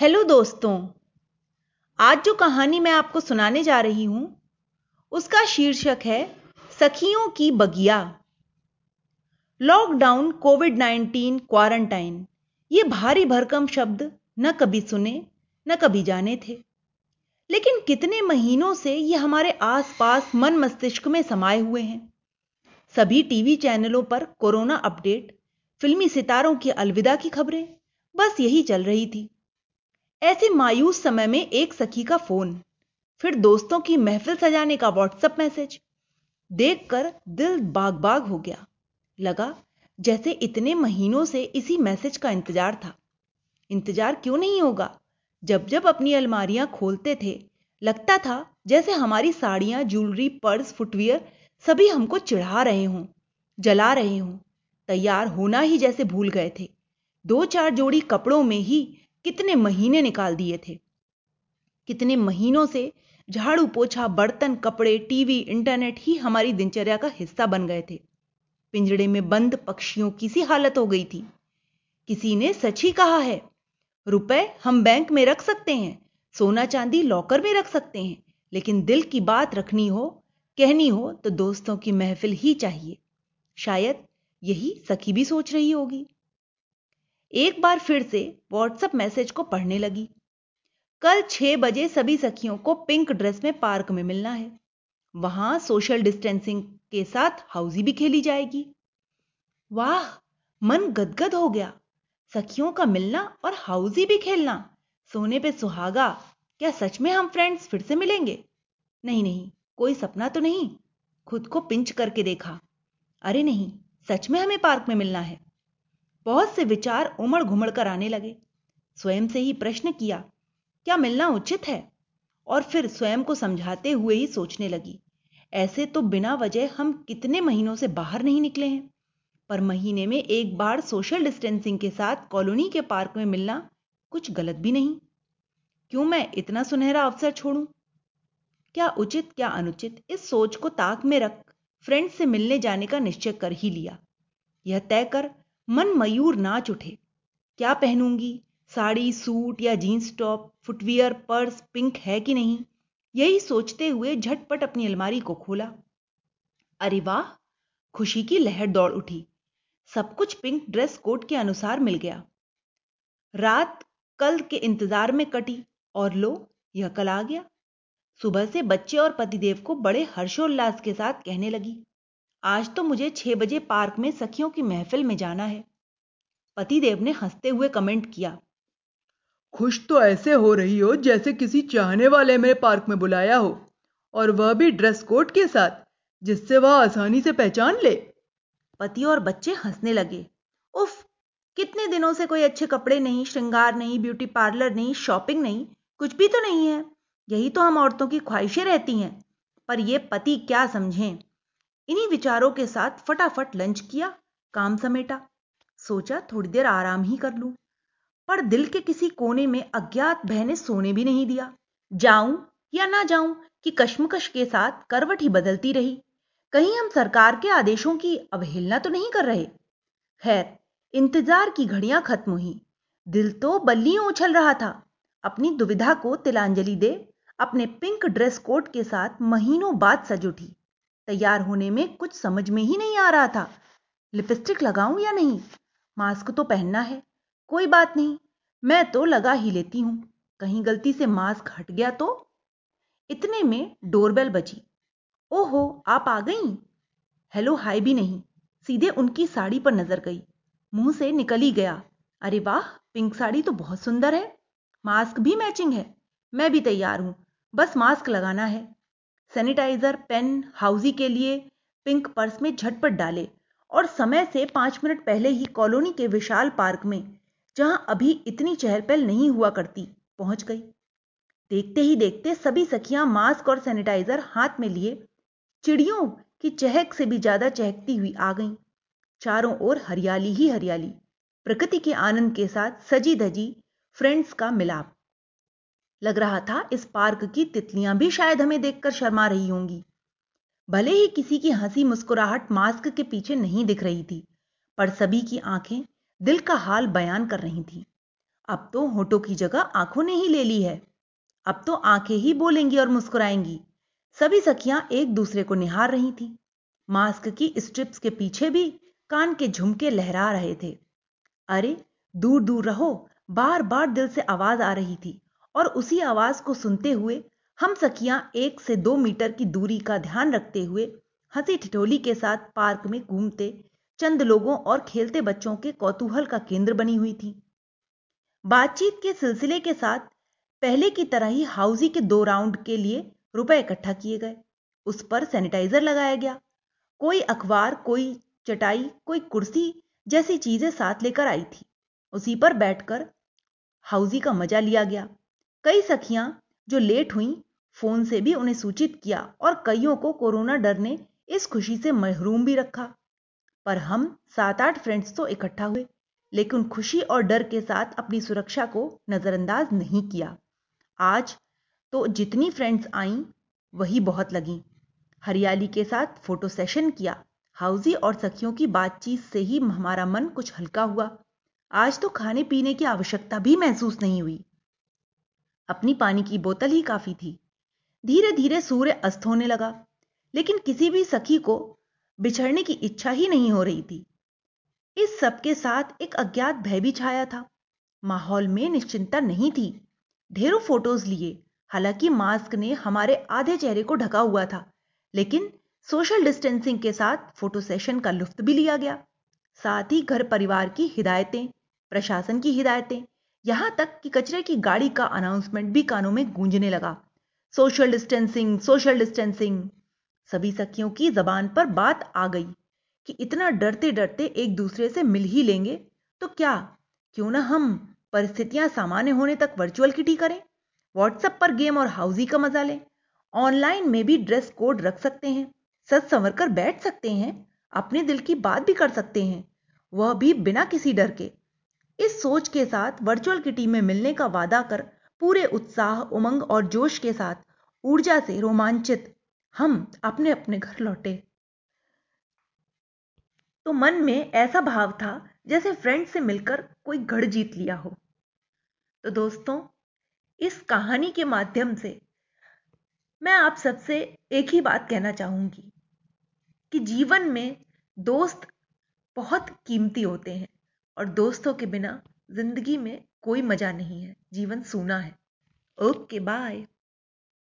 Hello दोस्तों, आज जो कहानी मैं आपको सुनाने जा रही हूँ, उसका शीर्षक है सखियों की बगिया। लॉकडाउन, कोविड 19 क्वारंटाइन, ये भारी भरकम शब्द न कभी सुने, न कभी जाने थे। लेकिन कितने महीनों से ये हमारे आसपास मन मस्तिष्क में समाये हुए हैं। सभी टीवी चैनलों पर कोरोना अपडेट, फिल्मी सितारों की अलविदा की खबरें, बस यही चल रही थी। ऐसे मायूस समय में एक सखी का फ़ोन, फिर दोस्तों की महफिल सजाने का व्हाट्सएप मैसेज देखकर दिल बाग बाग हो गया। लगा जैसे इतने महीनों से इसी मैसेज का इंतज़ार था। इंतज़ार क्यों नहीं होगा? जब जब अपनी अलमारियाँ खोलते थे, लगता था जैसे हमारी साड़ियाँ ज्वेलरी पर्स फुटवियर सभी हमको चिढ़ा रहे हों, जला रहे हों। तैयार होना ही जैसे भूल गए थे। दो चार जोड़ी कपड़ों में ही कितने महीने निकाल दिए थे। कितने महीनों से झाड़ू पोछा, बर्तन, कपड़े, टीवी, इंटरनेट ही हमारी दिनचर्या का हिस्सा बन गए थे। पिंजड़े में बंद पक्षियों की सी हालत हो गई थी। किसी ने सच ही कहा है, रुपए हम बैंक में रख सकते हैं, सोना चांदी लॉकर में रख सकते हैं, लेकिन दिल की बात रखनी हो, कहनी हो तो दोस्तों की महफिल ही चाहिए। शायद यही सखी भी सोच रही होगी। एक बार फिर से व्हाट्सएप मैसेज को पढ़ने लगी। कल छह बजे सभी सखियों को पिंक ड्रेस में पार्क में मिलना है। वहाँ सोशल डिस्टेंसिंग के साथ हाउजी भी खेली जाएगी। वाह, मन गदगद हो गया। सखियों का मिलना और हाउजी भी खेलना। सोने पे सुहागा। क्या सच में हम फ्रेंड्स फिर से मिलेंगे? नहीं नहीं, कोई सपना तो नहीं। खुद को पिंच करके देखा। अरे नहीं, सच में हमें पार्क में मिलना है। बहुत से विचार उमड़ घुमड़ कर आने लगे। स्वयं से ही प्रश्न किया, क्या मिलना उचित है? और फिर स्वयं को समझाते हुए ही सोचने लगी, ऐसे तो बिना वजह हम कितने महीनों से बाहर नहीं निकले हैं। पर महीने में एक बार सोशल डिस्टेंसिंग के साथ कॉलोनी के पार्क में मिलना कुछ गलत भी नहीं। क्यों मैं इतना सुनहरा अवसर छोड़ूं? क्या उचित, क्या अनुचित, इस सोच को ताक में रख फ्रेंड से मिलने जाने का निश्चय कर ही लिया। यह तय कर मन मयूर नाच उठे। क्या पहनूँगी? साड़ी, सूट या jeans top? Footwear, purse, pink है कि नहीं? यही सोचते हुए झटपट अपनी अलमारी को खोला। अरे वाह! खुशी की लहर दौड़ उठी। सब कुछ पिंक ड्रेस कोड के अनुसार मिल गया। रात कल के इंतज़ार में कटी और लो, यह कल आ गया। सुबह से बच्चे और पतिदेव को बड़े हर्षोल्लास के साथ कहने लगी। आज तो मुझे छह बजे पार्क में सखियों की महफिल में जाना है। पतिदेव ने हँसते हुए कमेंट किया। खुश तो ऐसे हो रही हो जैसे किसी चाहने वाले मेरे पार्क में बुलाया हो और वह भी ड्रेस कोड के साथ जिससे वह आसानी से पहचान ले। पति और बच्चे हंसने लगे। उफ कितने दिनों से कोई अच्छे कपड़े नहीं श्रृंगार नहीं ब्यूटी पार्लर नहीं शॉपिंग नहीं कुछ भी तो नहीं है। यही तो हम औरतों की ख्वाहिशें रहती हैं। पर ये पति क्या समझें? इन्हीं विचारों के साथ फटाफट लंच किया, काम समेटा। सोचा थोड़ी देर आराम ही कर लूँ, पर दिल के किसी कोने में अज्ञात भय ने सोने भी नहीं दिया। जाऊँ या ना जाऊँ कि कश्मकश के साथ करवट ही बदलती रही। कहीं हम सरकार के आदेशों की अवहेलना तो नहीं कर रहे? खैर, इंतज़ार की घड़ियाँ खत्म हुई। दिल तो बल्लियों उछल रहा था। अपनी दुविधा को तिलांजलि दे, अपने पिंक ड्रेस कोड के साथ महीनों बाद सज उठी। तैयार होने में कुछ समझ में ही नहीं आ रहा था। लिपस्टिक लगाऊँ या नहीं? मास्क तो पहनना है। कोई बात नहीं, मैं तो लगा ही लेती हूँ। कहीं गलती से मास्क हट गया तो? इतने में डोरबेल बजी। ओहो, आप आ गई? हेलो, हाय भी नहीं। सीधे उनकी साड़ी पर नज़र गई। मुँह से निकल ही गया। अरे वाह, पिंक साड़ी तो बहुत सुंदर है। मास्क भी मैचिंग है। मैं भी तैयार हूँ। बस मास्क लगाना है। सैनिटाइजर, पेन हाउजी के लिए पिंक पर्स में झटपट डाले और समय से पाँच मिनट पहले ही कॉलोनी के विशाल पार्क में, जहाँ अभी इतनी चहल पहल नहीं हुआ करती, पहुँच गई। देखते ही देखते सभी सखियाँ मास्क और सैनिटाइजर हाथ में लिए, चिड़ियों की चहक से भी ज़्यादा चहकती हुई आ गईं। चारों ओर हरियाली ही हरियाली, प्रकृति के आनंद के साथ सजी धजी फ्रेंड्स का मिलाप। लग रहा था इस पार्क की तितलियाँ भी शायद हमें देखकर शर्मा रही होंगी। भले ही किसी की हँसी मुस्कुराहट मास्क के पीछे नहीं दिख रही थी, पर सभी की आँखें दिल का हाल बयान कर रही थी। अब तो होठों की जगह आँखों ने ही ले ली है। अब तो आँखें ही बोलेंगी और मुस्कुराएँगी। सभी सखियाँ एक दूसरे को निहार रही थी। मास्क की स्ट्रिप्स के पीछे भी कान के झुमके लहरा रहे थे। अरे दूर दूर रहो बार बार दिल से आवाज़ आ रही थी। और उसी आवाज़ को सुनते हुए हम सखियाँ एक से दो मीटर की दूरी का ध्यान रखते हुए हँसी ठिठोली के साथ पार्क में घूमते, चंद लोगों और खेलते बच्चों के कौतूहल का केंद्र बनी हुई थी। बातचीत के सिलसिले के साथ पहले की तरह ही हाउजी के दो राउंड के लिए रुपए इकट्ठा किए गए। उस पर सैनिटाइजर लगाया गया। कोई अखबार, कोई चटाई, कोई कुर्सी जैसी चीज़ें साथ लेकर आई थी। उसी पर बैठकर हाउजी का मज़ा लिया गया। कई सखियाँ जो लेट हुई, फ़ोन से भी उन्हें सूचित किया और कईयों को कोरोना डर ने इस खुशी से महरूम भी रखा। पर हम सात आठ फ्रेंड्स तो इकट्ठा हुए, लेकिन खुशी और डर के साथ अपनी सुरक्षा को नज़रअंदाज नहीं किया। आज तो जितनी फ्रेंड्स आईं, वही बहुत लगीं। हरियाली के साथ फ़ोटो सेशन किया। हाउजी और सखियों की बातचीत से ही हमारा मन कुछ हल्का हुआ। आज तो खाने पीने की आवश्यकता भी महसूस नहीं हुई। अपनी पानी की बोतल ही काफ़ी थी। धीरे धीरे सूर्य अस्त होने लगा, लेकिन किसी भी सखी को बिछड़ने की इच्छा ही नहीं हो रही थी। इस सबके साथ एक अज्ञात भय भी छाया था। माहौल में निश्चिंता नहीं थी। ढेरों फ़ोटोज़ लिए, हालाँकि मास्क ने हमारे आधे चेहरे को ढका हुआ था, लेकिन सोशल डिस्टेंसिंग के साथ फ़ोटो सेशन का लुफ्त भी लिया गया। साथ ही घर परिवार की हिदायतें, प्रशासन की हिदायतें यहाँ तक कि कचरे की गाड़ी का अनाउंसमेंट भी कानों में गूंजने लगा। सोशल डिस्टेंसिंग सोशल डिस्टेंसिंग सभी सखियों की जबान पर बात आ गई कि इतना डरते डरते एक दूसरे से मिल ही लेंगे। तो क्या, क्यों ना हम परिस्थितियाँ सामान्य होने तक वर्चुअल किटी करें व्हाट्सएप पर गेम और हाउजी का मज़ा लें ऑनलाइन में भी ड्रेस कोड रख सकते हैं सच संवर कर बैठ सकते हैं, अपने दिल की बात भी कर सकते हैं, वह भी बिना किसी डर के। इस सोच के साथ वर्चुअल किटी में मिलने का वादा कर पूरे उत्साह, उमंग और जोश के साथ ऊर्जा से रोमांचित हम अपने अपने घर लौटे। तो मन में ऐसा भाव था जैसे फ्रेंड से मिलकर कोई गढ़ जीत लिया हो। तो दोस्तों, इस कहानी के माध्यम से मैं आप सबसे एक ही बात कहना चाहूँगी कि जीवन में दोस्त बहुत कीमती होते हैं। और दोस्तों के बिना ज़िंदगी में कोई मज़ा नहीं है। जीवन सूना है। Okay, bye.